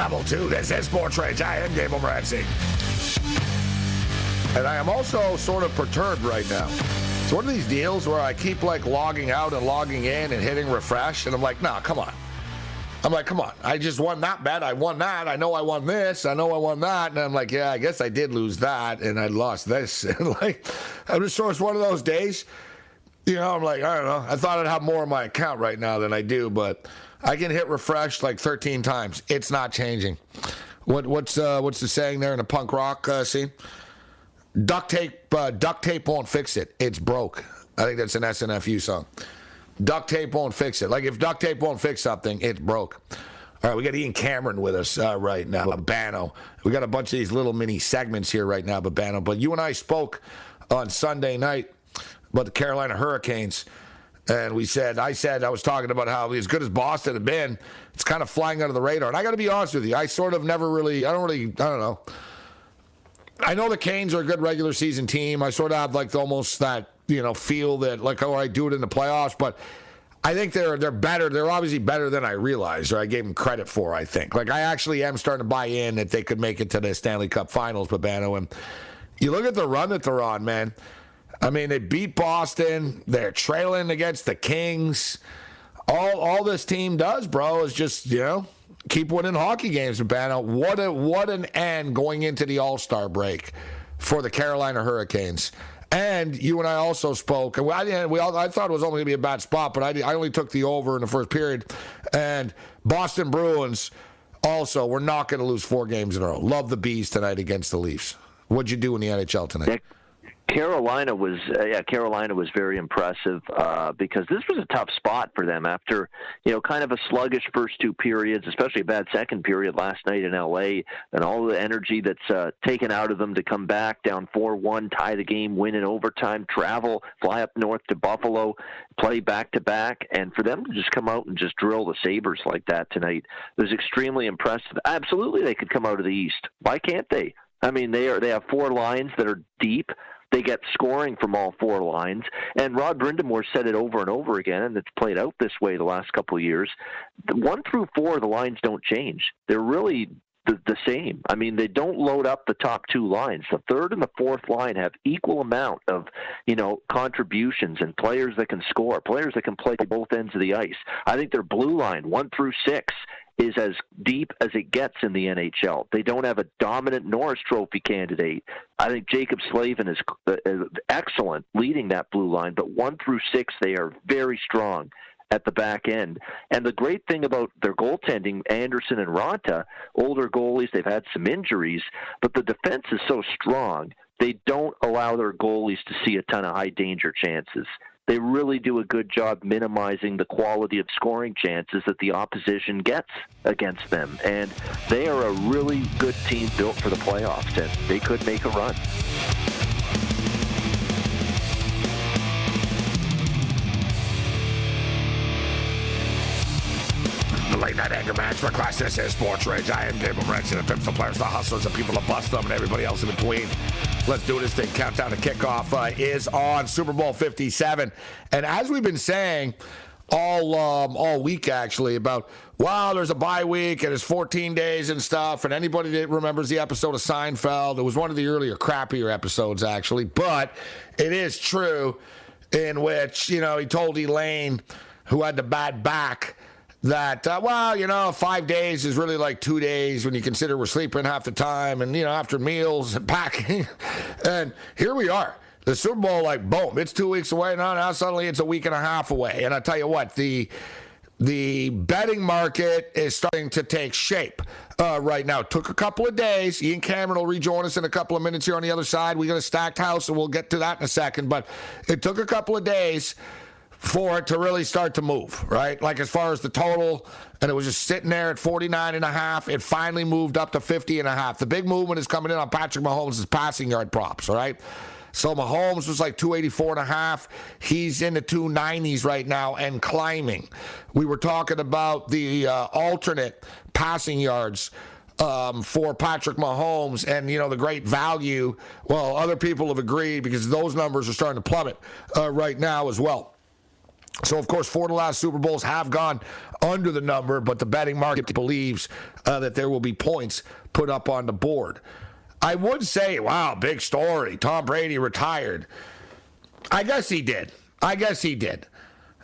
Level 2, this is Sports Rage. I am Gabe Morency. And I am also sort of perturbed right now. It's one of these deals where I keep like logging out and logging in and hitting refresh, and I'm like, nah, come on. I'm like, come on. I just won that bet. I won that. I know I won this. I know I won that. And I'm like, yeah, I guess I did lose that, and I lost this. And like, I'm just sort of one of those days. You know, I'm like, I don't know. I thought I'd have more in my account right now than I do, but I can hit refresh like 13 times. It's not changing. What what's uh, what's the saying there in the punk rock uh, scene? Duct tape uh, duct tape won't fix it. It's broke. I think that's an SNFU song. Duct tape won't fix it. Like if duct tape won't fix something, it's broke. All right, we got Ian Cameron with us uh, right now. Babano. We got a bunch of these little mini segments here right now, Babano. But you and I spoke on Sunday night about the Carolina Hurricanes. And we said, I said, I was talking about how as good as Boston had been, it's kind of flying under the radar. And I got to be honest with you, I sort of never really, I don't really, I don't know. I know the Canes are a good regular season team. I sort of have like almost that, you know, feel that like, oh, I do it in the playoffs. But I think they're they're better. They're obviously better than I realized or I gave them credit for, I think. Like I actually am starting to buy in that they could make it to the Stanley Cup finals, Babano. And you look at the run that they're on, man. I mean, they beat Boston. They're trailing against the Kings. All all this team does, bro, is just you know keep winning hockey games. Banner, what a what an end going into the All Star break for the Carolina Hurricanes. And you and I also spoke, and I didn't. We all, I thought it was only going to be a bad spot, but I, I only took the over in the first period. And Boston Bruins also, we're not going to lose four games in a row. Love the bees tonight against the Leafs. What'd you do in the NHL tonight? Carolina was uh, yeah Carolina was very impressive uh, because this was a tough spot for them after you know kind of a sluggish first two periods, especially a bad second period last night in L.A. and all the energy that's uh, taken out of them to come back down four one, tie the game, win in overtime, travel, fly up north to Buffalo, play back to back, and for them to just come out and just drill the Sabres like that tonight was extremely impressive. Absolutely, they could come out of the East. Why can't they? I mean, they are they have four lines that are deep. They get scoring from all four lines. And Rod Brind'Amour said it over and over again, and it's played out this way the last couple of years. One through four, the lines don't change. They're really the, the same. I mean, they don't load up the top two lines. The third and the fourth line have equal amount of, you know, contributions and players that can score, players that can play both ends of the ice. I think their blue line, one through six, is as deep as it gets in the NHL. They don't have a dominant Norris Trophy candidate. I think Jaccob Slavin is uh, excellent leading that blue line, but one through six, they are very strong at the back end. And the great thing about their goaltending, Andersen and Raanta, older goalies, they've had some injuries, but the defense is so strong, they don't allow their goalies to see a ton of high danger chances they really do a good job minimizing the quality of scoring chances that the opposition gets against them. And they are a really good team built for the playoffs, and they could make a run. Night Anger Management Class. This is Sports Rage. I am Gabriel Morency, the pimps, the players, the hustlers, the people that bust them, and everybody else in between. Let's do this thing. Countdown to kickoff uh, is on Super Bowl 57. And as we've been saying all um, all week, actually, about, wow, there's a bye week and it's 14 days and stuff. And anybody that remembers the episode of Seinfeld, it was one of the earlier, crappier episodes, actually. But it is true in which, you know, he told Elaine, who had the bad back, that, uh, well, you know, five days is really like two days when you consider we're sleeping half the time and, you know, after meals and packing. and here we are. The Super Bowl, like, boom, it's two weeks away. Now, now suddenly it's a week and a half away. And I tell you what, the the betting market is starting to take shape uh, right now. Took a couple of days. Ian Cameron will rejoin us in a couple of minutes here on the other side. We got a stacked house, and we'll get to that in a second. But it took a couple of days for it to really start to move, right? Like as far as the total, and it was just sitting there at 49 and a half. It finally moved up to 50 and a half. The big movement is coming in on Patrick Mahomes' passing yard props, all right? So Mahomes was like 284 and a half. He's in the 290s right now and climbing. We were talking about the uh, alternate passing yards um, for Patrick Mahomes and, you know, the great value. Well, other people have agreed because those numbers are starting to plummet uh, right now as well. So, of course, four of the last Super Bowls have gone under the number, but the betting market believes uh, that there will be points put up on the board. I would say, wow, big story. Tom Brady retired. I guess he did. I guess he did.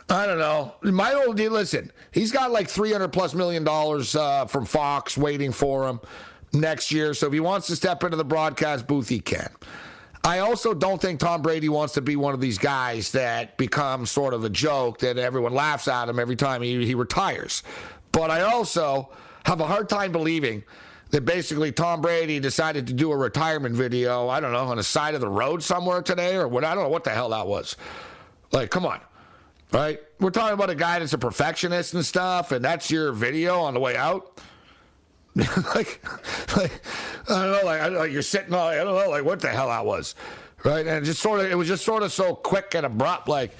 I don't know. My old deal, listen, he's got like 300 plus million dollars uh, from Fox waiting for him next year. So if he wants to step into the broadcast booth, he can. I also don't think Tom Brady wants to be one of these guys that becomes sort of a joke that everyone laughs at him every time he, he retires. But I also have a hard time believing that basically Tom Brady decided to do a retirement video, I don't know, on the side of the road somewhere today or what I don't know what the hell that was. Like, come on. Right? We're talking about a guy that's a perfectionist and stuff, and that's your video on the way out. like, like, I don't know, like, like you're sitting, I don't know, like what the hell that was, right? And just sort of, it was just sort of so quick and abrupt. Like,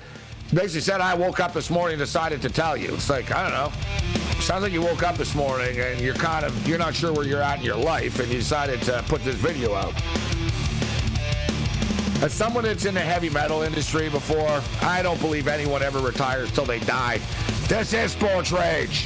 basically said, I woke up this morning and decided to tell you. It's like, I don't know. Sounds like you woke up this morning and you're kind of, you're not sure where you're at in your life, and you decided to put this video out. As someone that's in the heavy metal industry before, I don't believe anyone ever retires till they die. This is Sports Rage.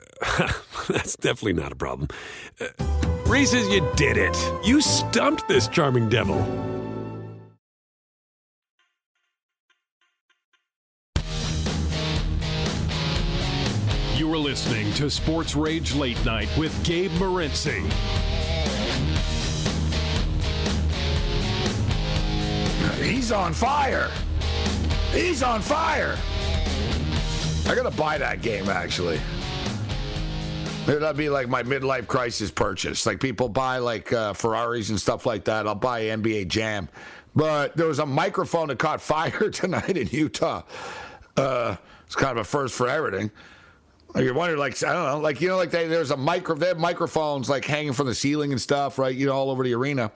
that's definitely not a problem. Uh, Reese's, you did it. You stumped this charming devil. You are listening to Sports Rage Late Night with Gabe Morency. He's on fire. He's on fire. I gotta buy that game actually. That'd be like my midlife crisis purchase. Like people buy like uh, Ferraris and stuff like that. I'll buy NBA Jam. But there was a microphone that caught fire tonight in Utah. Uh, it's kind of a first for everything. You're wondering, like I don't know, like you know, like they, there's a micro, they have microphones like hanging from the ceiling and stuff, right? You know, all over the arena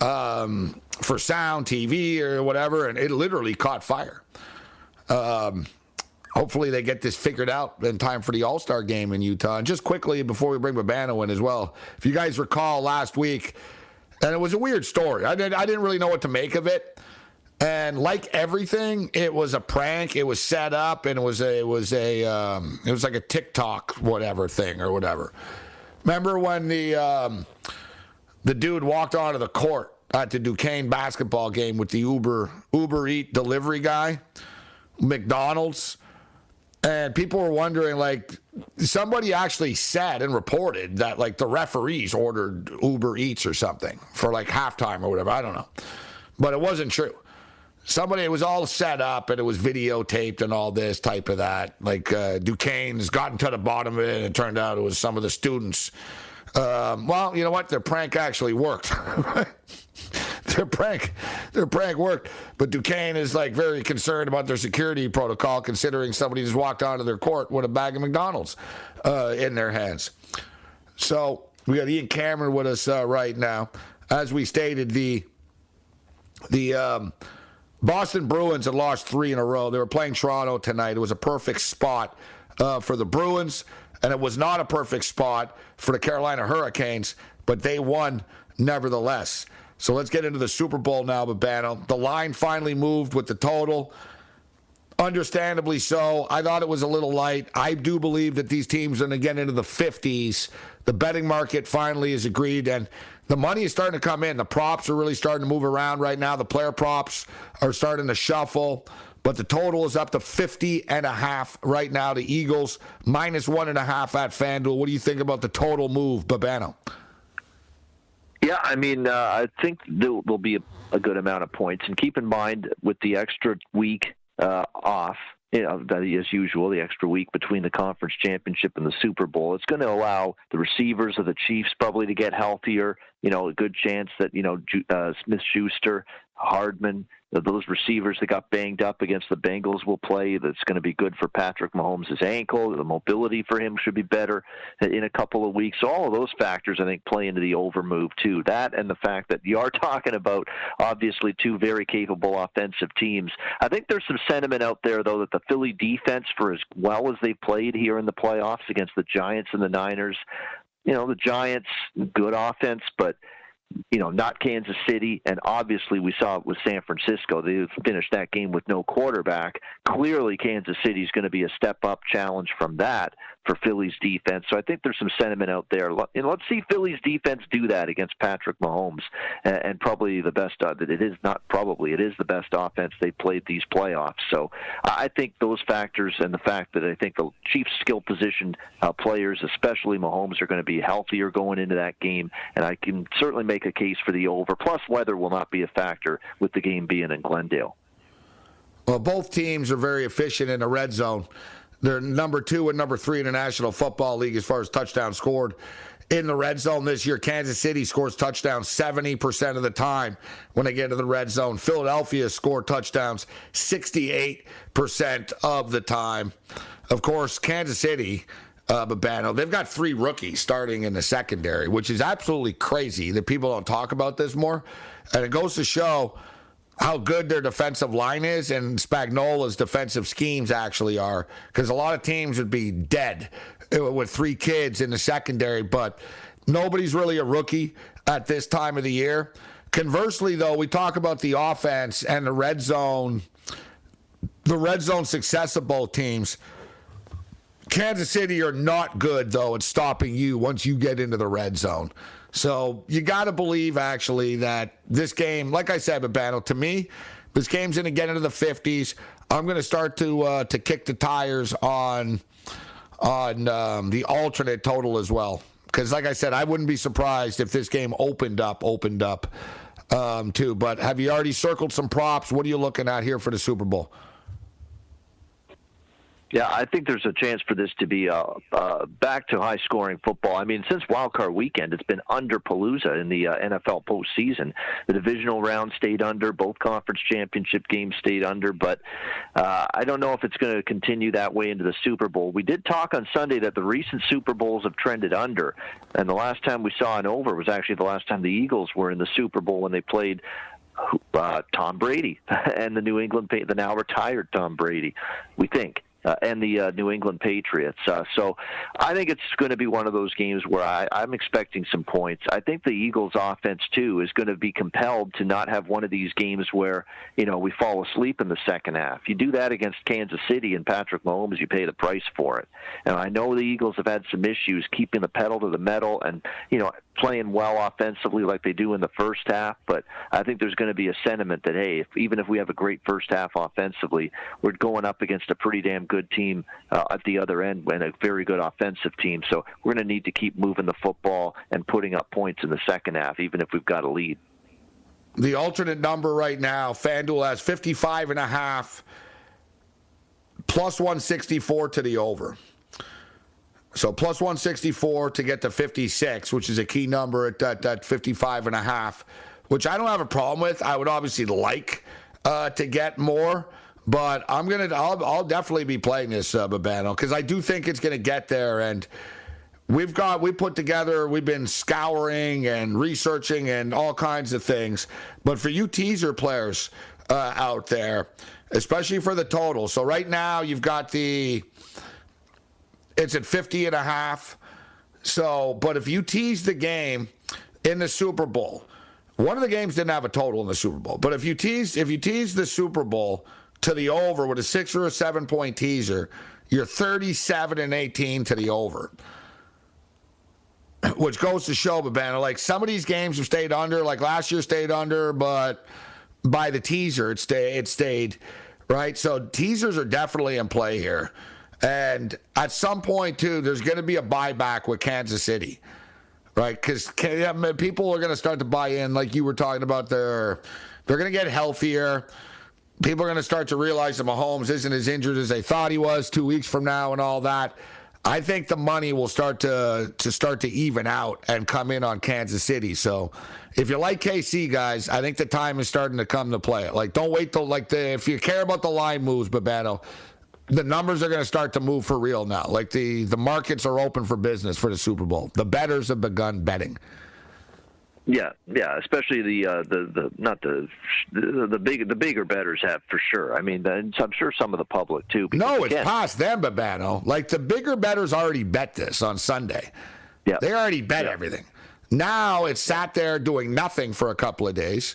um, for sound, TV, or whatever, and it literally caught fire. Um, hopefully, they get this figured out in time for the All Star game in Utah. And just quickly before we bring Babano in as well, if you guys recall last week, and it was a weird story. I didn't, I didn't really know what to make of it. And like everything, it was a prank. It was set up, and it was a it was a um, it was like a TikTok whatever thing or whatever. Remember when the um, the dude walked onto the court at the Duquesne basketball game with the Uber Uber Eat delivery guy, McDonald's, and people were wondering like somebody actually said and reported that like the referees ordered Uber Eats or something for like halftime or whatever. I don't know, but it wasn't true. Somebody it was all set up and it was videotaped and all this type of that. Like uh, duquesne's gotten to the bottom of it and it turned out it was some of the students. Um, well you know what? Their prank actually worked their prank their prank worked but duquesne is like very concerned about their security protocol considering somebody just walked onto their court with a bag of mcdonald's uh, in their hands so we got ian cameron with us uh, right now as we stated the the um, Boston Bruins had lost three in a row. They were playing Toronto tonight. It was a perfect spot uh, for the Bruins, and it was not a perfect spot for the Carolina Hurricanes, but they won nevertheless. So let's get into the Super Bowl now, Babano. The line finally moved with the total. Understandably so. I thought it was a little light. I do believe that these teams are going to get into the 50s. The betting market finally has agreed, and the money is starting to come in. The props are really starting to move around right now. The player props are starting to shuffle. But the total is up to 50 and a half right now. The Eagles minus one and a half at FanDuel. What do you think about the total move, Babano? Yeah, I mean, uh, I think there'll, be a, a, good amount of points. And keep in mind, with the extra week uh, off, you know, as usual, the extra week between the conference championship and the Super Bowl. It's going to allow the receivers of the Chiefs probably to get healthier. You know, a good chance that you know uh, Smith Schuster, Hardman, those receivers that got banged up against the Bengals will play. That's going to be good for Patrick Mahomes' ankle. The mobility for him should be better in a couple of weeks. All of those factors, I think, play into the over move too. That and the fact that you are talking about obviously two very capable offensive teams. I think there's some sentiment out there though that the Philly defense, for as well as they played here in the playoffs against the Giants and the Niners, you know, the Giants good offense, but you know, not Kansas City, and obviously we saw it with San Francisco. They finished that game with no quarterback. Clearly, Kansas City is going to be a step up challenge from that for Philly's defense. So I think there's some sentiment out there. And let's see Philly's defense do that against Patrick Mahomes, and probably the best. Uh, it is not probably it is the best offense they played these playoffs. So I think those factors and the fact that I think the Chiefs' skill position uh, players, especially Mahomes, are going to be healthier going into that game, and I can certainly make a case for the over. Plus, weather will not be a factor with the game being in Glendale. Well, both teams are very efficient in the red zone. They're number two and number three in the National Football League as far as touchdowns scored in the red zone this year. Kansas City scores touchdowns 70% of the time when they get to the red zone. Philadelphia scored touchdowns 68% of the time. Of course, Kansas City, uh, Babano, they've got three rookies starting in the secondary, which is absolutely crazy that people don't talk about this more. And it goes to show how good their defensive line is and Spagnuolo's defensive schemes actually are. Because a lot of teams would be dead with three kids in the secondary, but nobody's really a rookie at this time of the year. Conversely, though, we talk about the offense and the red zone, the red zone success of both teams. Kansas City are not good, though, at stopping you once you get into the red zone. So you got to believe, actually, that this game, like I said, Babano, to me, this game's going to get into the 50s. I'm going to start to uh, to kick the tires on on um, the alternate total as well. Because, like I said, I wouldn't be surprised if this game opened up, opened up um, too. But have you already circled some props? What are you looking at here for the Super Bowl? Yeah, I think there's a chance for this to be uh, uh, back to high scoring football. I mean, since Wild Card Weekend, it's been under Palooza in the uh, NFL postseason. The divisional round stayed under, both conference championship games stayed under, but uh, I don't know if it's going to continue that way into the Super Bowl. We did talk on Sunday that the recent Super Bowls have trended under, and the last time we saw an over was actually the last time the Eagles were in the Super Bowl when they played uh, Tom Brady and the New England, the now retired Tom Brady, we think and the uh, New England Patriots. Uh, so I think it's going to be one of those games where I, I'm expecting some points. I think the Eagles' offense too is going to be compelled to not have one of these games where you know we fall asleep in the second half. You do that against Kansas City and Patrick Mahomes, you pay the price for it. And I know the Eagles have had some issues keeping the pedal to the metal and you know playing well offensively like they do in the first half, but I think there's going to be a sentiment that hey, if, even if we have a great first half offensively, we're going up against a pretty damn good good team uh, at the other end and a very good offensive team. So we're going to need to keep moving the football and putting up points in the second half, even if we've got a lead. The alternate number right now, FanDuel has 55 and a half plus 164 to the over. So plus 164 to get to 56, which is a key number at that, that 55 and a half, which I don't have a problem with. I would obviously like uh, to get more. But I'm gonna, I'll, I'll definitely be playing this uh, Babano because I do think it's gonna get there, and we've got we put together, we've been scouring and researching and all kinds of things. But for you teaser players uh, out there, especially for the total, so right now you've got the, it's at 50 and a half. So, but if you tease the game in the Super Bowl, one of the games didn't have a total in the Super Bowl, but if you tease if you tease the Super Bowl to the over with a six or a seven point teaser, you're 37 and 18 to the over. Which goes to show, Babana, like some of these games have stayed under, like last year stayed under, but by the teaser, it, stay, it stayed, right? So teasers are definitely in play here. And at some point, too, there's going to be a buyback with Kansas City, right? Because people are going to start to buy in, like you were talking about. They're, they're going to get healthier people are going to start to realize that Mahomes isn't as injured as they thought he was two weeks from now and all that. I think the money will start to to start to even out and come in on Kansas City. So if you like KC guys, I think the time is starting to come to play. Like don't wait till like the if you care about the line moves, Babano, the numbers are going to start to move for real now. Like the the markets are open for business for the Super Bowl. The betters have begun betting. Yeah, yeah, especially the uh, the the not the the, the big the bigger betters have for sure. I mean, I'm sure some of the public too. No, it's again, past them, Babano. Like the bigger betters already bet this on Sunday. Yeah, they already bet yeah. everything. Now it's sat there doing nothing for a couple of days.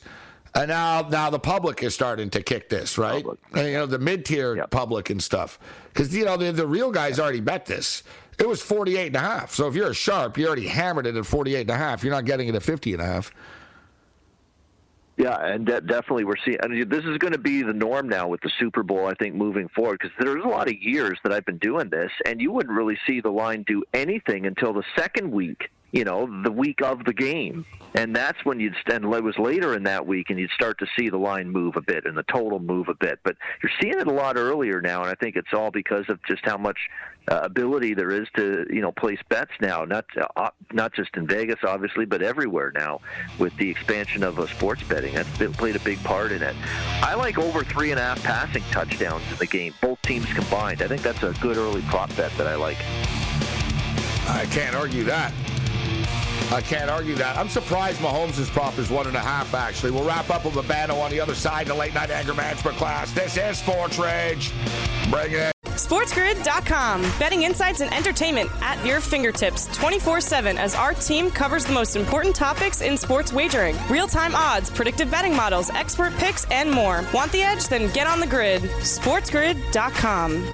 And now, now the public is starting to kick this, right? And, you know, the mid-tier yep. public and stuff, because you know the, the real guys already bet this. It was 48 and a half. So if you're a sharp, you already hammered it at 48 and a half. You're not getting it at 50 and a half. Yeah, and de- definitely we're seeing. I mean, this is going to be the norm now with the Super Bowl. I think moving forward, because there's a lot of years that I've been doing this, and you wouldn't really see the line do anything until the second week you know, the week of the game. And that's when you'd, and it was later in that week, and you'd start to see the line move a bit and the total move a bit. But you're seeing it a lot earlier now, and I think it's all because of just how much uh, ability there is to, you know, place bets now. Not uh, not just in Vegas, obviously, but everywhere now with the expansion of uh, sports betting. That's been, played a big part in it. I like over three and a half passing touchdowns in the game, both teams combined. I think that's a good early prop bet that I like. I can't argue that. I can't argue that. I'm surprised Mahomes' prop is one and a half, actually. We'll wrap up with Babano on the other side, the late night anger management class. This is Sports Rage. Bring it. SportsGrid.com. Betting insights and entertainment at your fingertips 24 7 as our team covers the most important topics in sports wagering real time odds, predictive betting models, expert picks, and more. Want the edge? Then get on the grid. SportsGrid.com.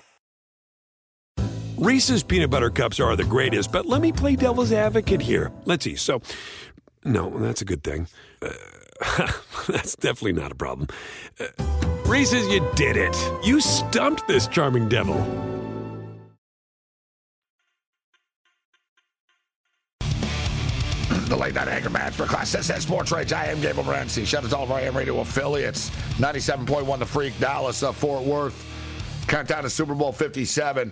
Reese's peanut butter cups are the greatest, but let me play devil's advocate here. Let's see. So, no, that's a good thing. Uh, that's definitely not a problem. Uh, Reese's, you did it. You stumped this charming devil. the late night anchor match for Class SS Sports Rage. I am Gabriel Morency. Shout out to all of our AM radio affiliates. 97.1 The Freak, Dallas, uh, Fort Worth. Countdown to Super Bowl 57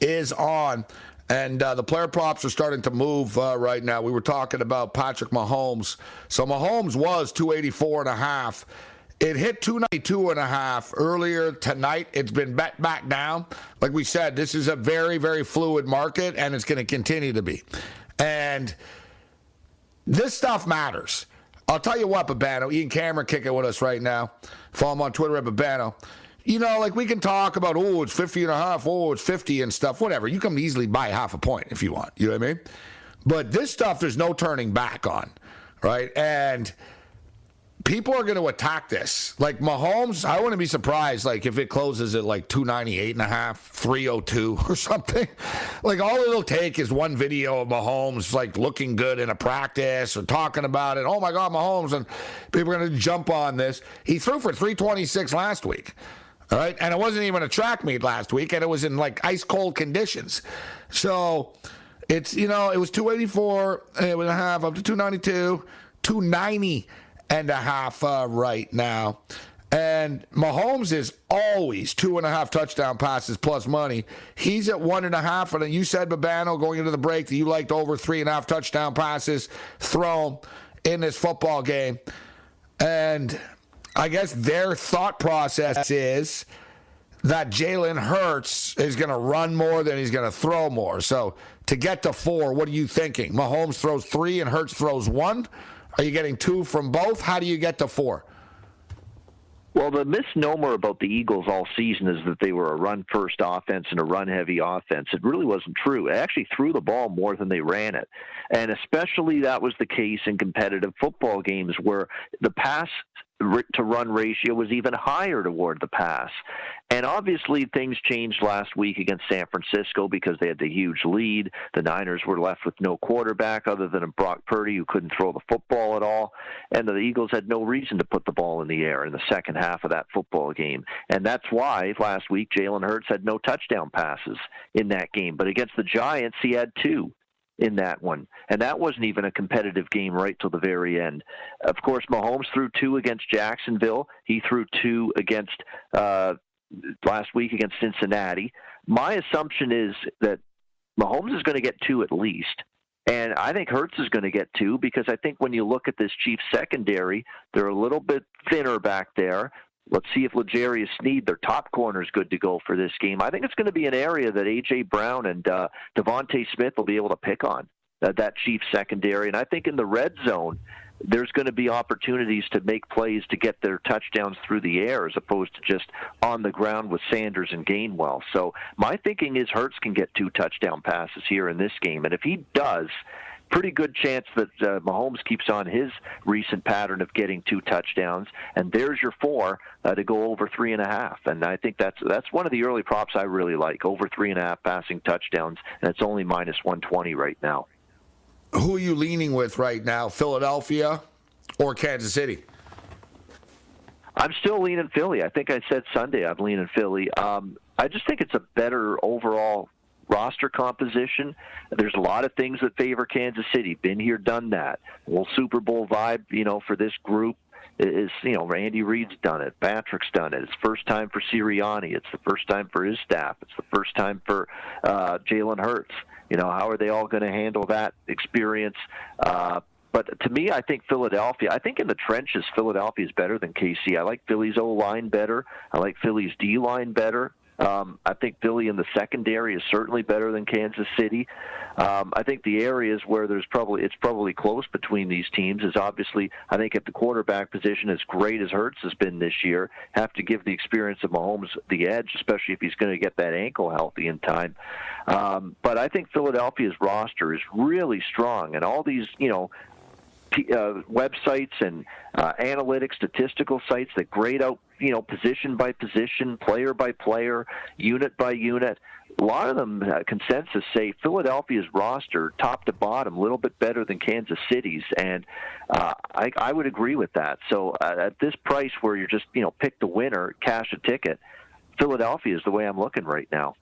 is on. And uh, the player props are starting to move uh, right now. We were talking about Patrick Mahomes. So Mahomes was 284 and a half. It hit 292 and a half earlier tonight. It's been bet back down. Like we said, this is a very, very fluid market, and it's going to continue to be. And this stuff matters. I'll tell you what, Babano, Ian Cameron kicking with us right now. Follow him on Twitter at Babano. You know, like we can talk about, oh, it's 50 and a half, oh, it's 50 and stuff, whatever. You can easily buy half a point if you want. You know what I mean? But this stuff, there's no turning back on, right? And people are going to attack this. Like Mahomes, I wouldn't be surprised like if it closes at like 298 and a half, 302 or something. Like all it'll take is one video of Mahomes like looking good in a practice or talking about it. Oh my god, Mahomes and people are going to jump on this. He threw for 326 last week. All right? And it wasn't even a track meet last week and it was in like ice cold conditions. So it's you know, it was 284 and a half up to 292, 290 and a half uh, right now. And Mahomes is always two and a half touchdown passes plus money. He's at one and a half. And you said, Babano, going into the break, that you liked over three and a half touchdown passes thrown in this football game. And I guess their thought process is that Jalen Hurts is going to run more than he's going to throw more. So to get to four, what are you thinking? Mahomes throws three and Hurts throws one? Are you getting two from both? How do you get to four? Well, the misnomer about the Eagles all season is that they were a run first offense and a run heavy offense. It really wasn't true. They actually threw the ball more than they ran it. And especially that was the case in competitive football games where the pass to run ratio was even higher toward the pass. And obviously, things changed last week against San Francisco because they had the huge lead. The Niners were left with no quarterback other than a Brock Purdy who couldn't throw the football at all. And the Eagles had no reason to put the ball in the air in the second half of that football game. And that's why last week Jalen Hurts had no touchdown passes in that game. But against the Giants, he had two in that one. And that wasn't even a competitive game right till the very end. Of course, Mahomes threw two against Jacksonville. He threw two against uh, last week against Cincinnati. My assumption is that Mahomes is going to get two at least. And I think Hurts is going to get two because I think when you look at this Chiefs secondary, they're a little bit thinner back there. Let's see if L'Jarius Sneed, their top corner, is good to go for this game. I think it's going to be an area that A.J. Brown and uh, DeVonta Smith will be able to pick on, uh, that Chiefs secondary. And I think in the red zone, there's going to be opportunities to make plays to get their touchdowns through the air as opposed to just on the ground with Sanders and Gainwell. So my thinking is Hurts can get two touchdown passes here in this game. And if he does, pretty good chance that uh, Mahomes keeps on his recent pattern of getting two touchdowns, and there's your four uh, to go over three and a half. And I think that's that's one of the early props I really like, over three and a half passing touchdowns, and it's only minus 120 right now. Who are you leaning with right now, Philadelphia or Kansas City? I'm still leaning Philly. I think I said Sunday I'm leaning Philly. Um, I just think it's a better overall roster composition. There's a lot of things that favor Kansas City. Been here, done that. Well, Super Bowl vibe, you know, for this group is you know Andy Reid's done it, Patrick's done it. It's first time for Sirianni. It's the first time for his staff. It's the first time for uh, Jalen Hurts. You know, how are they all going to handle that experience? Uh, but to me, I think Philadelphia. I think in the trenches, Philadelphia is better than KC. I like Philly's O line better. I like Philly's D line better. Um, I think Philly in the secondary is certainly better than Kansas City. Um, I think the areas where there's probably it's probably close between these teams is obviously I think at the quarterback position, as great as Hurts has been this year, have to give the experience of Mahomes the edge, especially if he's going to get that ankle healthy in time. Um, but I think Philadelphia's roster is really strong, and all these you know uh, websites and uh, analytic statistical sites that grade out you know position by position, player by player, unit by unit. A lot of them uh, consensus say Philadelphia's roster, top to bottom, a little bit better than Kansas City's, and uh, I, I would agree with that. So uh, at this price, where you're just you know pick the winner, cash a ticket, Philadelphia is the way I'm looking right now.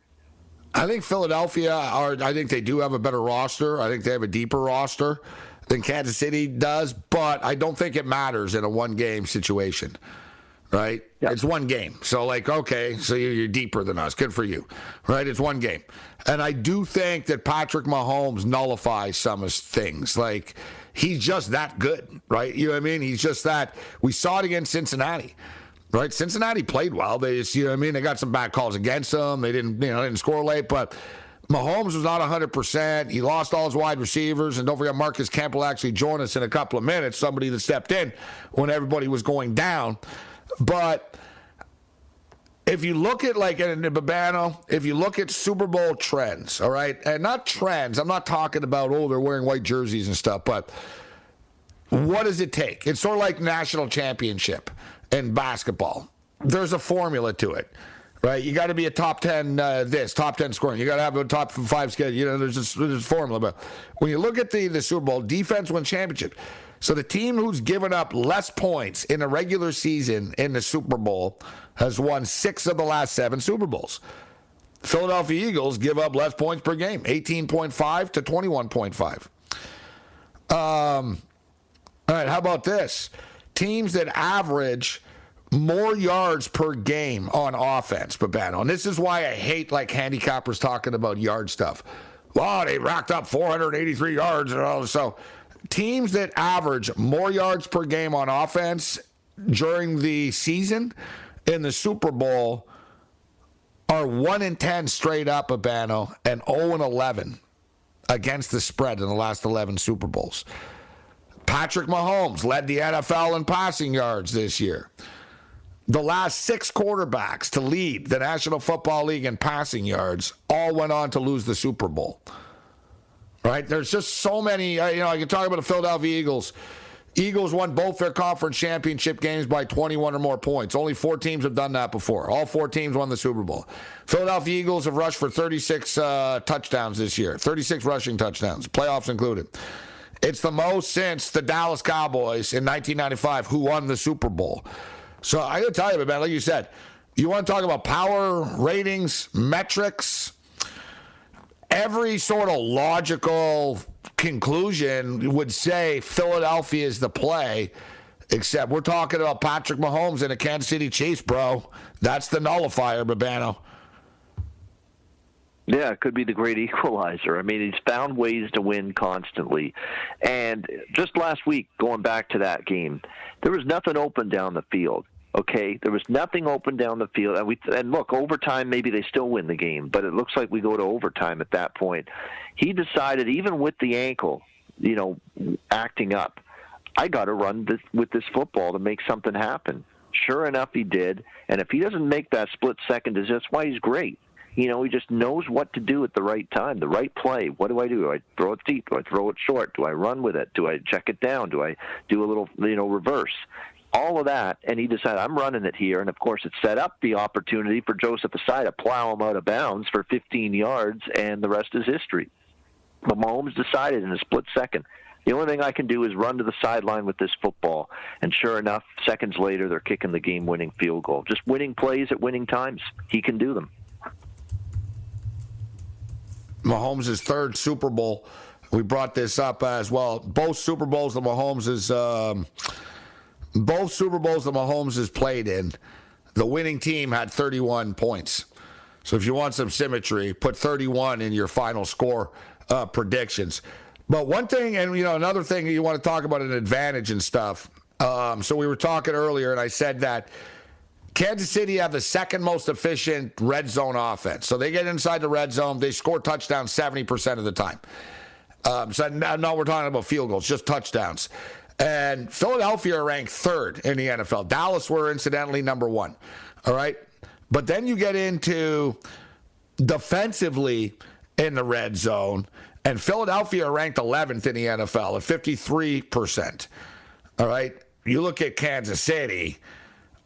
I think Philadelphia are. I think they do have a better roster. I think they have a deeper roster than Kansas City does, but I don't think it matters in a one game situation. Right? Yep. It's one game. So, like, okay, so you're deeper than us. Good for you. Right? It's one game. And I do think that Patrick Mahomes nullifies some of his things. Like, he's just that good, right? You know what I mean? He's just that. We saw it against Cincinnati right? Cincinnati played well. They just, you know, I mean, they got some bad calls against them. They didn't, you know, didn't score late, but Mahomes was not 100%. He lost all his wide receivers. And don't forget, Marcus Kemp will actually join us in a couple of minutes, somebody that stepped in when everybody was going down. But if you look at, like, in Babano, if you look at Super Bowl trends, all right, and not trends, I'm not talking about, oh, they're wearing white jerseys and stuff, but what does it take? It's sort of like national championship in basketball. There's a formula to it right? You got to be a top 10 uh, this, top 10 scoring. You got to have a top five schedule. You know, there's this, formula. But when you look at the, the Super Bowl, defense wins championship. So the team who's given up less points in a regular season in the Super Bowl has won six of the last seven Super Bowls. Philadelphia Eagles give up less points per game, 18.5 to 21.5. Um, all right, how about this? Teams that average more yards per game on offense, Babano. And this is why I hate like handicappers talking about yard stuff. Well, they racked up 483 yards and all. So teams that average more yards per game on offense during the season in the Super Bowl are 1 in 10 straight up, Babano, and 0 in 11 against the spread in the last 11 Super Bowls. Patrick Mahomes led the NFL in passing yards this year the last six quarterbacks to lead the National Football League in passing yards all went on to lose the Super Bowl. Right? There's just so many. Uh, you know, I can talk about the Philadelphia Eagles. Eagles won both their conference championship games by 21 or more points. Only four teams have done that before. All four teams won the Super Bowl. Philadelphia Eagles have rushed for 36 uh, touchdowns this year, 36 rushing touchdowns, playoffs included. It's the most since the Dallas Cowboys in 1995, who won the Super Bowl. So I got to tell you, man, like you said, you want to talk about power ratings, metrics, every sort of logical conclusion would say Philadelphia is the play, except we're talking about Patrick Mahomes and the Kansas City Chiefs, bro. That's the nullifier, Babano. Yeah, it could be the great equalizer. I mean, he's found ways to win constantly. And just last week, going back to that game, there was nothing open down the field. Okay, there was nothing open down the field, and we and look overtime. Maybe they still win the game, but it looks like we go to overtime at that point. He decided, even with the ankle, you know, acting up, I got to run this, with this football to make something happen. Sure enough, he did. And if he doesn't make that split second, that's why he's great. You know, he just knows what to do at the right time, the right play. What do I do? Do I throw it deep? Do I throw it short? Do I run with it? Do I check it down? Do I do a little, you know, reverse? all of that, and he decided I'm running it here. And of course, it set up the opportunity for Joseph Ossai to plow him out of bounds for 15 yards, and the rest is history. But Mahomes decided in a split second. The only thing I can do is run to the sideline with this football. And sure enough, seconds later, they're kicking the game winning field goal. Just winning plays at winning times. He can do them. Mahomes' third Super Bowl. We brought this up as well. Both Super Bowls that Mahomes is. Um, both Super Bowls that Mahomes has played in, the winning team had 31 points. So if you want some symmetry, put 31 in your final score uh, predictions. But one thing, and you know, another thing you want to talk about an advantage and stuff. Um, so we were talking earlier, and I said that Kansas City have the second most efficient red zone offense. So they get inside the red zone, they score touchdowns 70% of the time. Um, so now, now we're talking about field goals, just touchdowns. And Philadelphia ranked third in the NFL. Dallas were incidentally number one. All right. But then you get into defensively in the red zone, and Philadelphia ranked 11th in the NFL at 53%. All right. You look at Kansas City,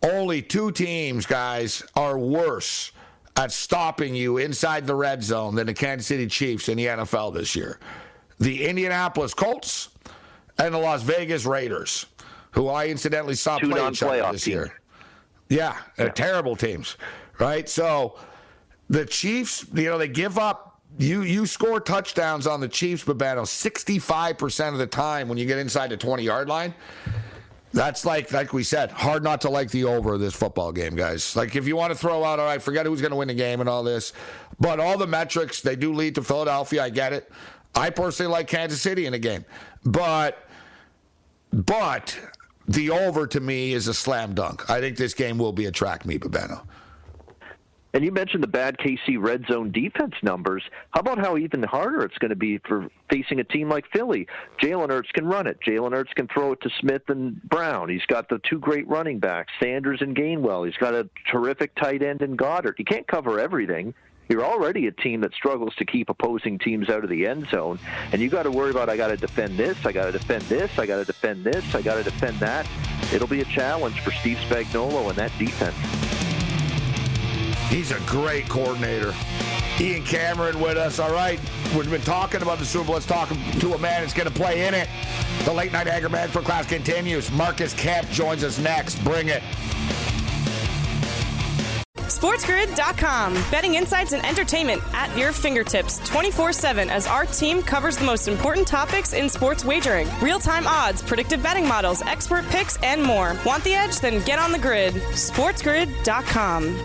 only two teams, guys, are worse at stopping you inside the red zone than the Kansas City Chiefs in the NFL this year. The Indianapolis Colts and the Las Vegas Raiders, who I incidentally saw Two play each other this teams. year. Yeah, uh, they're terrible teams, right? So the Chiefs, you know, they give up. You you score touchdowns on the Chiefs, Babano, sixty five percent of the time when you get inside the twenty yard line. That's like like we said, hard not to like the over of this football game, guys. Like if you want to throw out, all right, forget who's going to win the game and all this, but all the metrics they do lead to Philadelphia. I get it. I personally like Kansas City in the game, but but the over to me is a slam dunk. I think this game will be a track meet, Babano. And you mentioned the bad KC red zone defense numbers. How about how even harder it's going to be for facing a team like Philly? Jalen Hurts can run it. Jalen Hurts can throw it to Smith and Brown. He's got the two great running backs, Sanders and Gainwell. He's got a terrific tight end in Goedert. He can't cover everything. You're already a team that struggles to keep opposing teams out of the end zone, and you got to worry about I got to defend this, I got to defend this, I got to defend this, I got to defend that. It'll be a challenge for Steve Spagnuolo and that defense. He's a great coordinator. Ian Cameron with us. All right. We've been talking about the Super Bowl. Let's talk to a man that's going to play in it. The late night anger man for class continues. Marcus Kemp joins us next. Bring it. SportsGrid.com. Betting insights and entertainment at your fingertips 24 7 as our team covers the most important topics in sports wagering real time odds, predictive betting models, expert picks, and more. Want the edge? Then get on the grid. SportsGrid.com.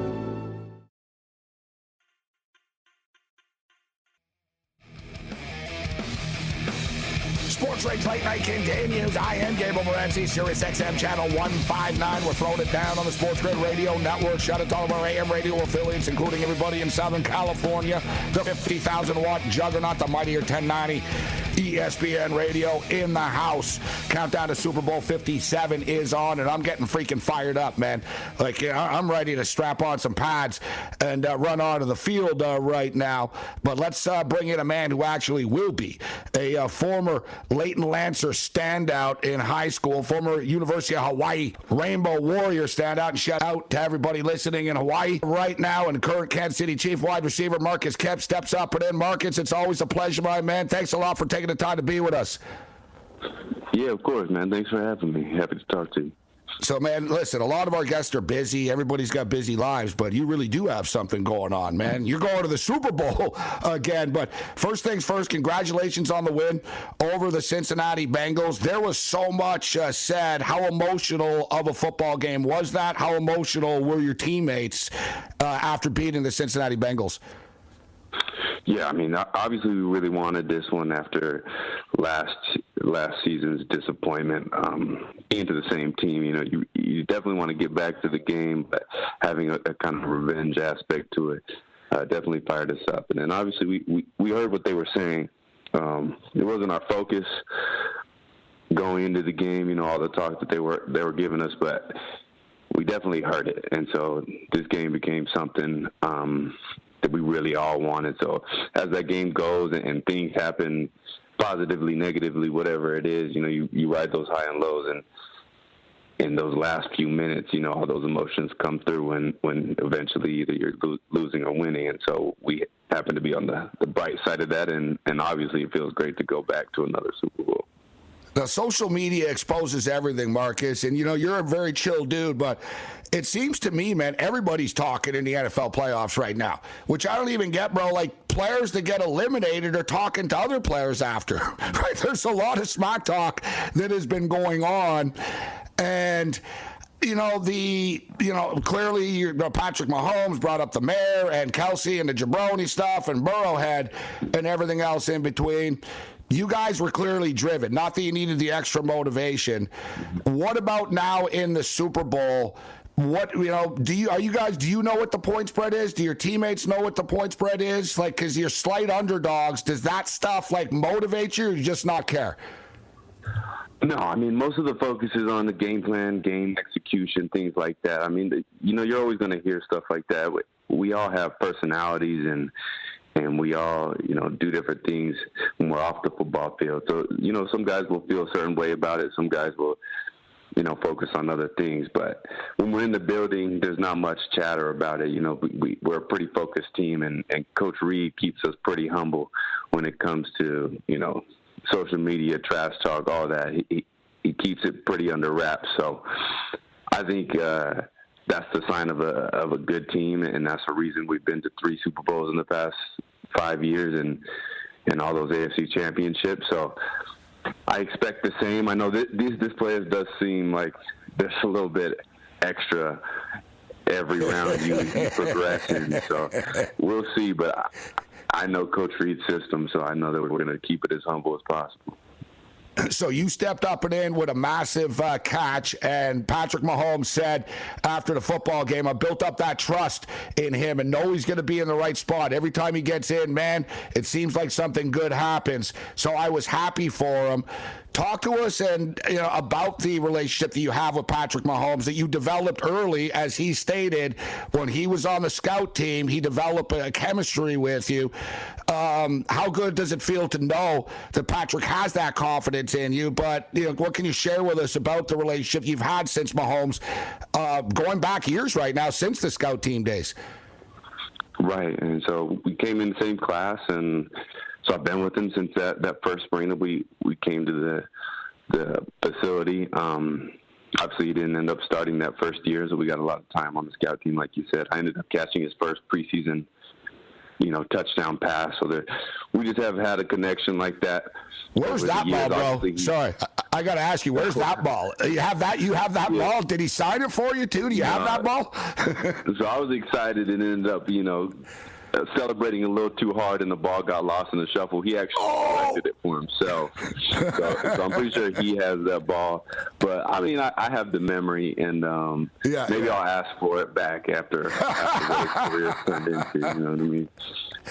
Sports Rage Late Night continues. I am Gabriel Morency, Sirius XM Channel 159. We're throwing it down on the Sports Grid Radio Network. Shout out to all of our AM radio affiliates, including everybody in Southern California. The 50,000 watt juggernaut, the mightier 1090 ESPN Radio in the house. Countdown to Super Bowl 57 is on, and I'm getting freaking fired up, man. Like, I'm ready to strap on some pads and uh, run onto the field uh, right now. But let's uh, bring in a man who actually will be a uh, former Layton Lancer standout in high school, former University of Hawaii Rainbow Warrior standout. And shout out to everybody listening in Hawaii right now. And current Kansas City Chief wide receiver Marcus Kemp steps up and in. Marcus, it's always a pleasure, my man. Thanks a lot for taking the time to be with us. Yeah, of course, man. Thanks for having me. Happy to talk to you. So, man, listen, a lot of our guests are busy. Everybody's got busy lives, but you really do have something going on, man. You're going to the Super Bowl again. But first things first, congratulations on the win over the Cincinnati Bengals. There was so much uh, said. How emotional of a football game was that? How emotional were your teammates uh, after beating the Cincinnati Bengals? Yeah, I mean, obviously, we really wanted this one after last last season's disappointment um, into the same team. You know, you you definitely want to get back to the game, but having a, a kind of revenge aspect to it uh, definitely fired us up. And then obviously we, we, we heard what they were saying. Um, it wasn't our focus going into the game. You know, all the talk that they were they were giving us, but we definitely heard it. And so this game became something um, that we really all wanted. So as that game goes and, and things happen positively, negatively, whatever it is, you know, you, you ride those high and lows and in those last few minutes, you know, all those emotions come through when, when eventually either you're lo- losing or winning. And so we happen to be on the, the bright side of that. And, and obviously it feels great to go back to another Super Bowl. The social media exposes everything, Marcus. And, you know, you're a very chill dude, but it seems to me, man, everybody's talking in the NFL playoffs right now, which I don't even get, bro. Like, players that get eliminated are talking to other players after, right? There's a lot of smack talk that has been going on. And, you know, the, you know, clearly you know, Patrick Mahomes brought up the mayor and Kelce and the jabroni stuff and Burrowhead and everything else in between. You guys were clearly driven. Not that you needed the extra motivation. What about now in the Super Bowl? What you know? Do you are you guys? Do you know what the point spread is? Do your teammates know what the point spread is? Like, because you're slight underdogs. Does that stuff like motivate you, or you just not care? No, I mean most of the focus is on the game plan, game execution, things like that. I mean, you know, you're always going to hear stuff like that. We all have personalities and and we all, you know, do different things when we're off the football field. So, you know, some guys will feel a certain way about it. Some guys will, you know, focus on other things. But when we're in the building, there's not much chatter about it. You know, we, we, are a pretty focused team, and, and Coach Reid keeps us pretty humble when it comes to, you know, social media, trash talk, all that. He, he keeps it pretty under wraps. So I think, uh, that's the sign of a of a good team, and that's the reason we've been to three Super Bowls in the past five years, and and all those AFC championships. So I expect the same. I know that these this players does seem like there's a little bit extra every round you, you progress in. So we'll see, but I, I know Coach Reid's system, so I know that we're going to keep it as humble as possible. So you stepped up and in with a massive uh, catch, and Patrick Mahomes said after the football game, "I built up that trust in him, and know he's going to be in the right spot every time he gets in. Man, it seems like something good happens. So I was happy for him." Talk to us and you know about the relationship that you have with Patrick Mahomes that you developed early, as he stated when he was on the scout team. He developed a chemistry with you. Um, how good does it feel to know that Patrick has that confidence in you? But you know, what can you share with us about the relationship you've had since Mahomes, uh, going back years right now since the scout team days? Right, and so we came in the same class and so I've been with him since that, that first spring that we, we came to the the facility. Um, obviously, he didn't end up starting that first year, so we got a lot of time on the scout team, like you said. I ended up catching his first preseason, you know, touchdown pass. So there, we just have had a connection like that. Where's that ball, bro? Sorry, I, I got to ask you. Where's that ball? You have that? You have that yeah. ball? Did he sign it for you too? Do you have that ball? so I was excited and ended up, you know, uh, celebrating a little too hard and the ball got lost in the shuffle. He actually oh. collected it for himself. so, so, I'm pretty sure he has that ball. But I mean, I, I have the memory, and um, yeah, maybe yeah. I'll ask for it back after, after what his career turned into. You know what I mean?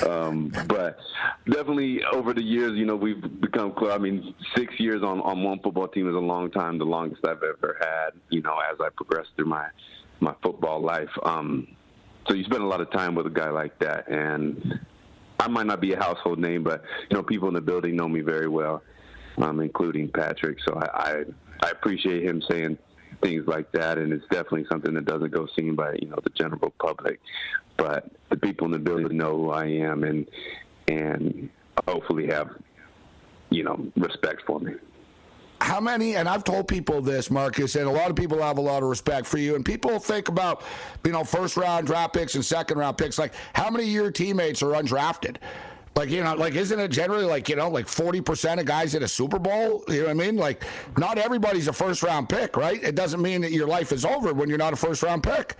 Um, but definitely over the years, you know, we've become close. I mean, six years on, on one football team is a long time, the longest I've ever had, you know, as I progressed through my, my football life. Um, so you spend a lot of time with a guy like that, and I might not be a household name, but you know, people in the building know me very well, um, including Patrick. So I, I I appreciate him saying things like that, and it's definitely something that doesn't go seen by you know the general public, but the people in the building know who I am, and and hopefully have you know respect for me how many, and I've told people this, Marcus, and a lot of people have a lot of respect for you, and people think about, you know, first round draft picks and second round picks, like how many of your teammates are undrafted? Like, you know, like, isn't it generally like, you know, like 40% of guys in a Super Bowl? You know what I mean? Like, not everybody's a first round pick, right? It doesn't mean that your life is over when you're not a first round pick.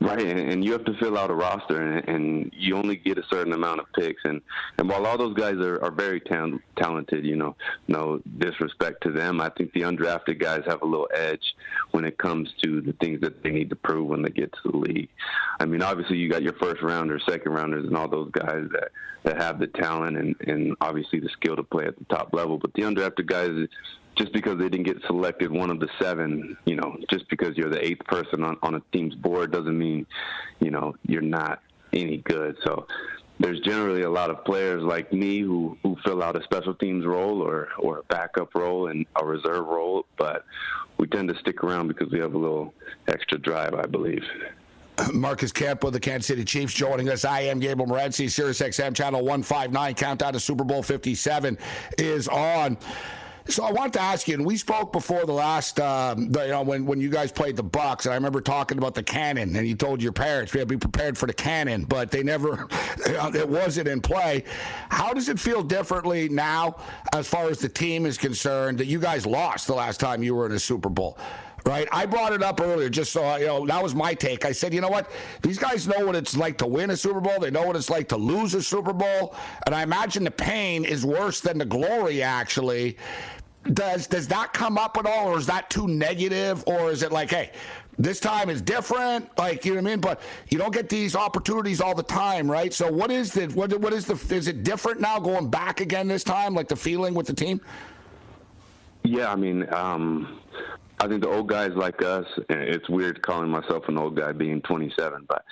Right, and, and, you have to fill out a roster, and, and, you only get a certain amount of picks. And, and while all those guys are, are very ta- talented, you know, no disrespect to them, I think the undrafted guys have a little edge when it comes to the things that they need to prove when they get to the league. I mean, obviously you got your first rounders, second rounders, and all those guys that, that have the talent and, and obviously the skill to play at the top level. But the undrafted guys, just because they didn't get selected one of the seven, you know, just because you're the eighth person on, on a team's board doesn't mean, you know, you're not any good. So there's generally a lot of players like me who, who fill out a special teams role or, or a backup role and a reserve role, but we tend to stick around because we have a little extra drive, I believe. Marcus Kemp with the Kansas City Chiefs joining us. I am Gabriel Morency, Sirius XM Channel 159. Countdown to Super Bowl 57 is on. So I wanted to ask you, and we spoke before the last, um, the, you know, when, when you guys played the Bucs, and I remember talking about the cannon, and you told your parents we had to be prepared for the cannon, but they never, it wasn't in play. How does it feel differently now, as far as the team is concerned, that you guys lost the last time you were in a Super Bowl? right? I brought it up earlier just so, you know, that was my take. I said, you know what? These guys know what it's like to win a Super Bowl. They know what it's like to lose a Super Bowl. And I imagine the pain is worse than the glory, actually. Does does that come up at all, or is that too negative, or is it like, hey, this time is different, like you know what I mean? But you don't get these opportunities all the time, right? So what is the what what is the is it different now going back again this time, like the feeling with the team? Yeah, I mean, um, I think the old guys like us. It's weird calling myself an old guy being 27, but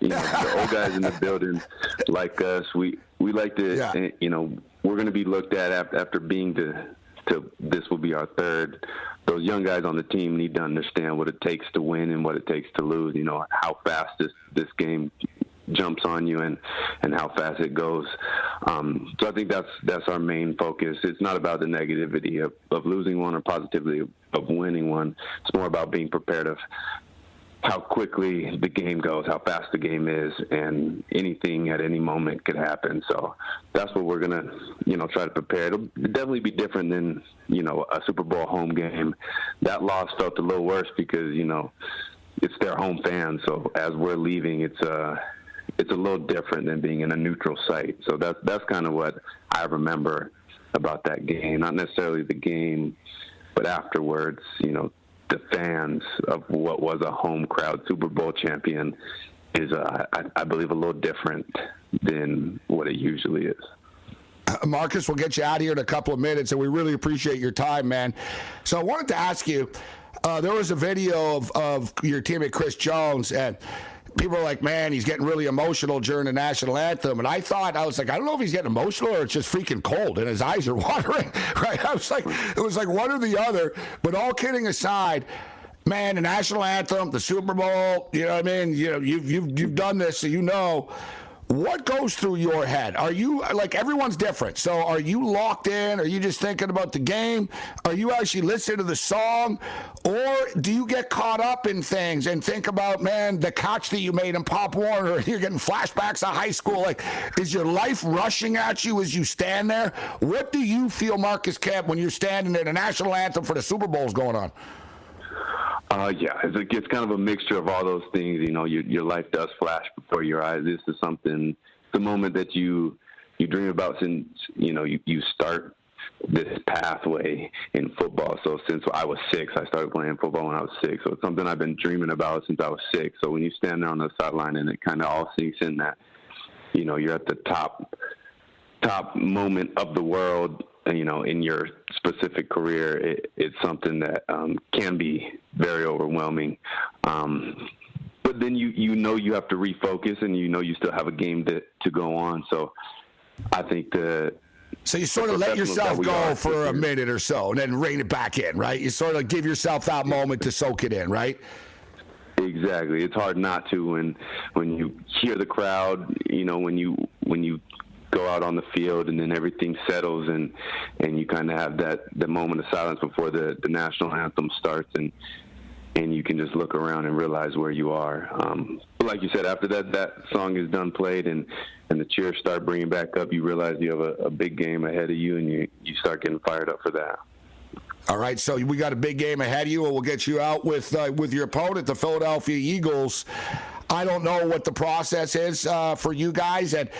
you know, the old guys in the building like us. We we like to, yeah. Eh, you know, we're going to be looked at after, after being the to this will be our third. Those young guys on the team need to understand what it takes to win and what it takes to lose. You know how fast this this game jumps on you and and how fast it goes. Um, so I think that's that's our main focus. It's not about the negativity of, of losing one or positivity of, of winning one. It's more about being prepared of how quickly the game goes, how fast the game is, and anything at any moment could happen. So that's what we're gonna, you know, try to prepare. It'll definitely be different than, you know, a Super Bowl home game. That loss felt a little worse because, you know, it's their home fans. So as we're leaving, it's uh it's a little different than being in a neutral site. So that's that's kind of what I remember about that game. Not necessarily the game, but afterwards, you know, the fans of what was a home crowd Super Bowl champion is, uh, I, I believe, a little different than what it usually is. Uh, Marcus, we'll get you out of here in a couple of minutes, and we really appreciate your time, man. So I wanted to ask you. Uh, there was a video of, of your teammate Chris Jones, and people are like, man, he's getting really emotional during the national anthem. And I thought, I was like, I don't know if he's getting emotional or it's just freaking cold and his eyes are watering, right? I was like, it was like one or the other. But all kidding aside, man, the national anthem, the Super Bowl, you know what I mean? You know, you've, you've, you've done this, so you know what goes through your head? Are you like everyone's different? So are you locked in? Are you just thinking about the game? Are you actually listening to the song? Or do you get caught up in things and think about, man, the catch that you made in Pop Warner? You're getting flashbacks of high school. Like, is your life rushing at you as you stand there? What do you feel, Marcus Kemp, when you're standing there, the national anthem for the Super Bowl's going on? Uh, yeah, it's, a, it's kind of a mixture of all those things. You know, your your life does flash before your eyes. This is something, the moment that you you dream about since you know you you start this pathway in football. So since I was six, I started playing football when I was six. So it's something I've been dreaming about since I was six. So when you stand there on the sideline and it kind of all sinks in that, you know, you're at the top top moment of the world you know, in your specific career, it, it's something that um, can be very overwhelming. Um, but then you you know you have to refocus, and you know you still have a game to to go on. So I think the so you sort of let yourself go for a minute or so, and then rein it back in, right? You sort of give yourself that moment to soak it in, right? Exactly. It's hard not to when when you hear the crowd. You know, when you when you go out on the field and then everything settles and and you kind of have that the moment of silence before the the national anthem starts and and you can just look around and realize where you are. Um, but like you said, after that that song is done played and and the cheers start bringing back up, you realize you have a, a big game ahead of you and you you start getting fired up for that. All right, so we got a big game ahead of you, and we'll get you out with uh, with your opponent, the Philadelphia Eagles. I don't know what the process is uh, for you guys, and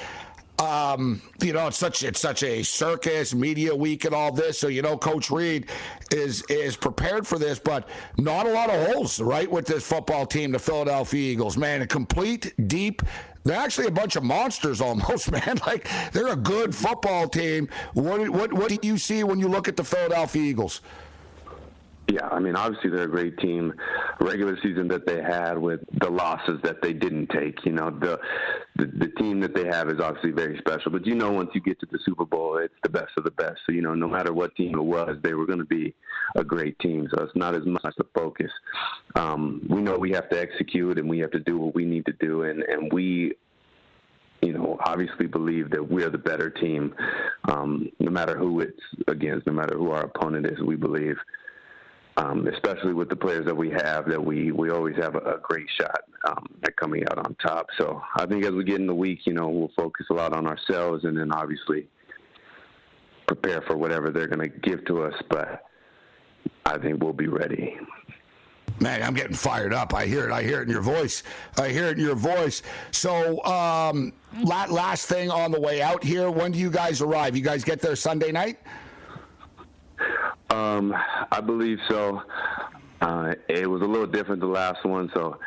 um, you know, it's such it's such a circus, media week, and all this. So you know, Coach Reid is is prepared for this, but not a lot of holes, right, with this football team, the Philadelphia Eagles. Man, a complete deep. They're actually a bunch of monsters, almost, man. Like they're a good football team. What what what do you see when you look at the Philadelphia Eagles? Yeah, I mean, obviously they're a great team. Regular season that they had with the losses that they didn't take, you know, the, the the team that they have is obviously very special. But you know, once you get to the Super Bowl, it's the best of the best. So you know, no matter what team it was, they were going to be a great team. So it's not as much the focus. Um, we know we have to execute and we have to do what we need to do, and and we you know, obviously believe that we're the better team, um, no matter who it's against, no matter who our opponent is. We believe um, especially with the players that we have, that we, we always have a, a great shot um, at coming out on top. So I think as we get in the week, you know, we'll focus a lot on ourselves and then obviously prepare for whatever they're going to give to us. But I think we'll be ready. Man, I'm getting fired up. I hear it. I hear it in your voice. I hear it in your voice. So, um, last thing on the way out here, when do you guys arrive? You guys get there Sunday night? Um, I believe so. Uh, it was a little different the last one, so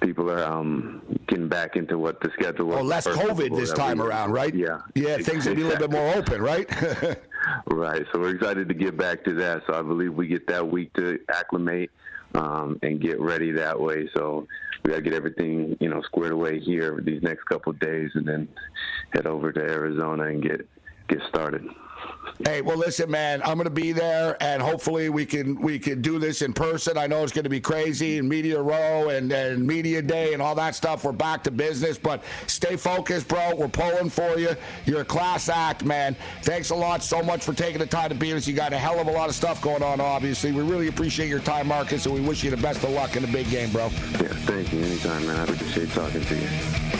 people are um, getting back into what the schedule was. Oh, less COVID this time around, right? Yeah. Yeah, things will be a little bit more open, right? right. So we're excited to get back to that. So I believe we get that week to acclimate um, and get ready that way. So we got to get everything, you know, squared away here these next couple of days, and then head over to Arizona and get get started. Hey, well, listen, man, I'm going to be there, and hopefully we can we can do this in person. I know it's going to be crazy and media row and, and media day and all that stuff. We're back to business, but stay focused, bro. We're pulling for you. You're a class act, man. Thanks a lot so much for taking the time to be with us. You got a hell of a lot of stuff going on, obviously. We really appreciate your time, Marcus, and we wish you the best of luck in the big game, bro. Yeah, thank you. Anytime, man. I appreciate talking to you.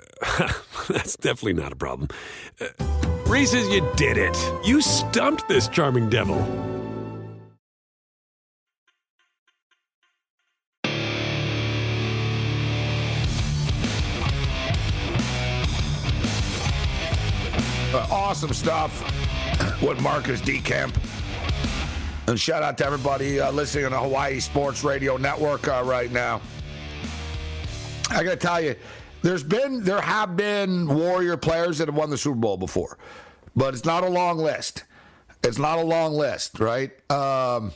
that's definitely not a problem. Uh, Reese's, you did it. You stumped this charming devil. Uh, awesome stuff with Marcus Decamp. And shout out to everybody uh, listening on the Hawaii Sports Radio Network uh, right now. I got to tell you, there's been there have been Warrior players that have won the Super Bowl before, but it's not a long list. It's not a long list, right? Um,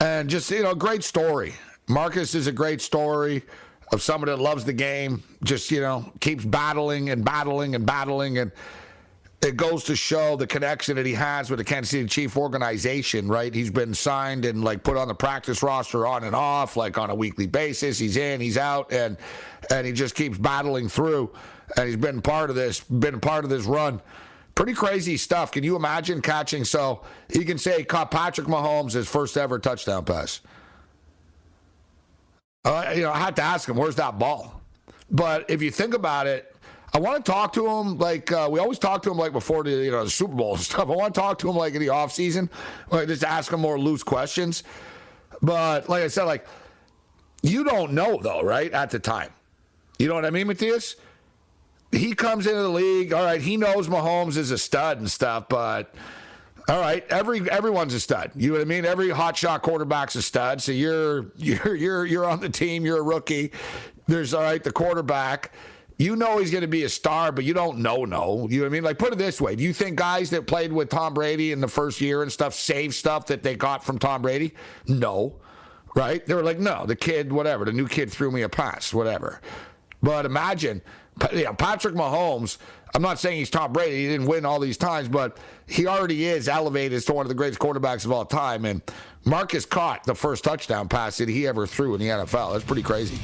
and just you know, great story. Marcus is a great story of someone that loves the game. Just you know, keeps battling and battling and battling and it goes to show the connection that he has with the Kansas City Chief organization, right? He's been signed and like put on the practice roster on and off, like on a weekly basis. He's in, he's out, and and he just keeps battling through. And he's been part of this, been part of this run. Pretty crazy stuff. Can you imagine catching? So he can say he caught Patrick Mahomes his first ever touchdown pass. Uh, you know, I had to ask him, where's that ball? But if you think about it, I want to talk to him like uh, we always talk to him like before the you know the Super Bowl and stuff. I want to talk to him like in the off season, like just ask him more loose questions. But like I said, like you don't know though, right? At the time, you know what I mean, Matthias? He comes into the league. All right, he knows Mahomes is a stud and stuff, but all right, every everyone's a stud. You know what I mean? Every hotshot quarterback's a stud. So you're you're you're you're on the team. You're a rookie. There's all right the quarterback. You know he's going to be a star, but you don't know, no. You know what I mean? Like, put it this way. Do you think guys that played with Tom Brady in the first year and stuff save stuff that they got from Tom Brady? No. Right? They were like, no, the kid, whatever. The new kid threw me a pass, whatever. But imagine, you know, Patrick Mahomes, I'm not saying he's Tom Brady. He didn't win all these times, but he already is elevated to one of the greatest quarterbacks of all time. And Marcus caught the first touchdown pass that he ever threw in the NFL. That's pretty crazy.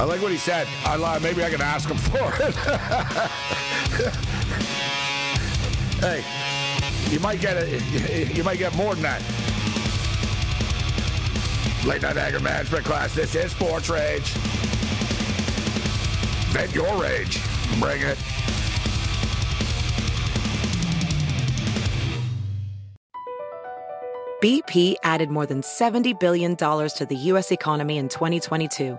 I like what he said. I lied. Maybe I can ask him for it. hey, you might get it. You might get more than that. Late night anger management class. This is Sports Rage. Vent your rage. Bring it. BP added more than $70 billion to the U.S. economy in 2022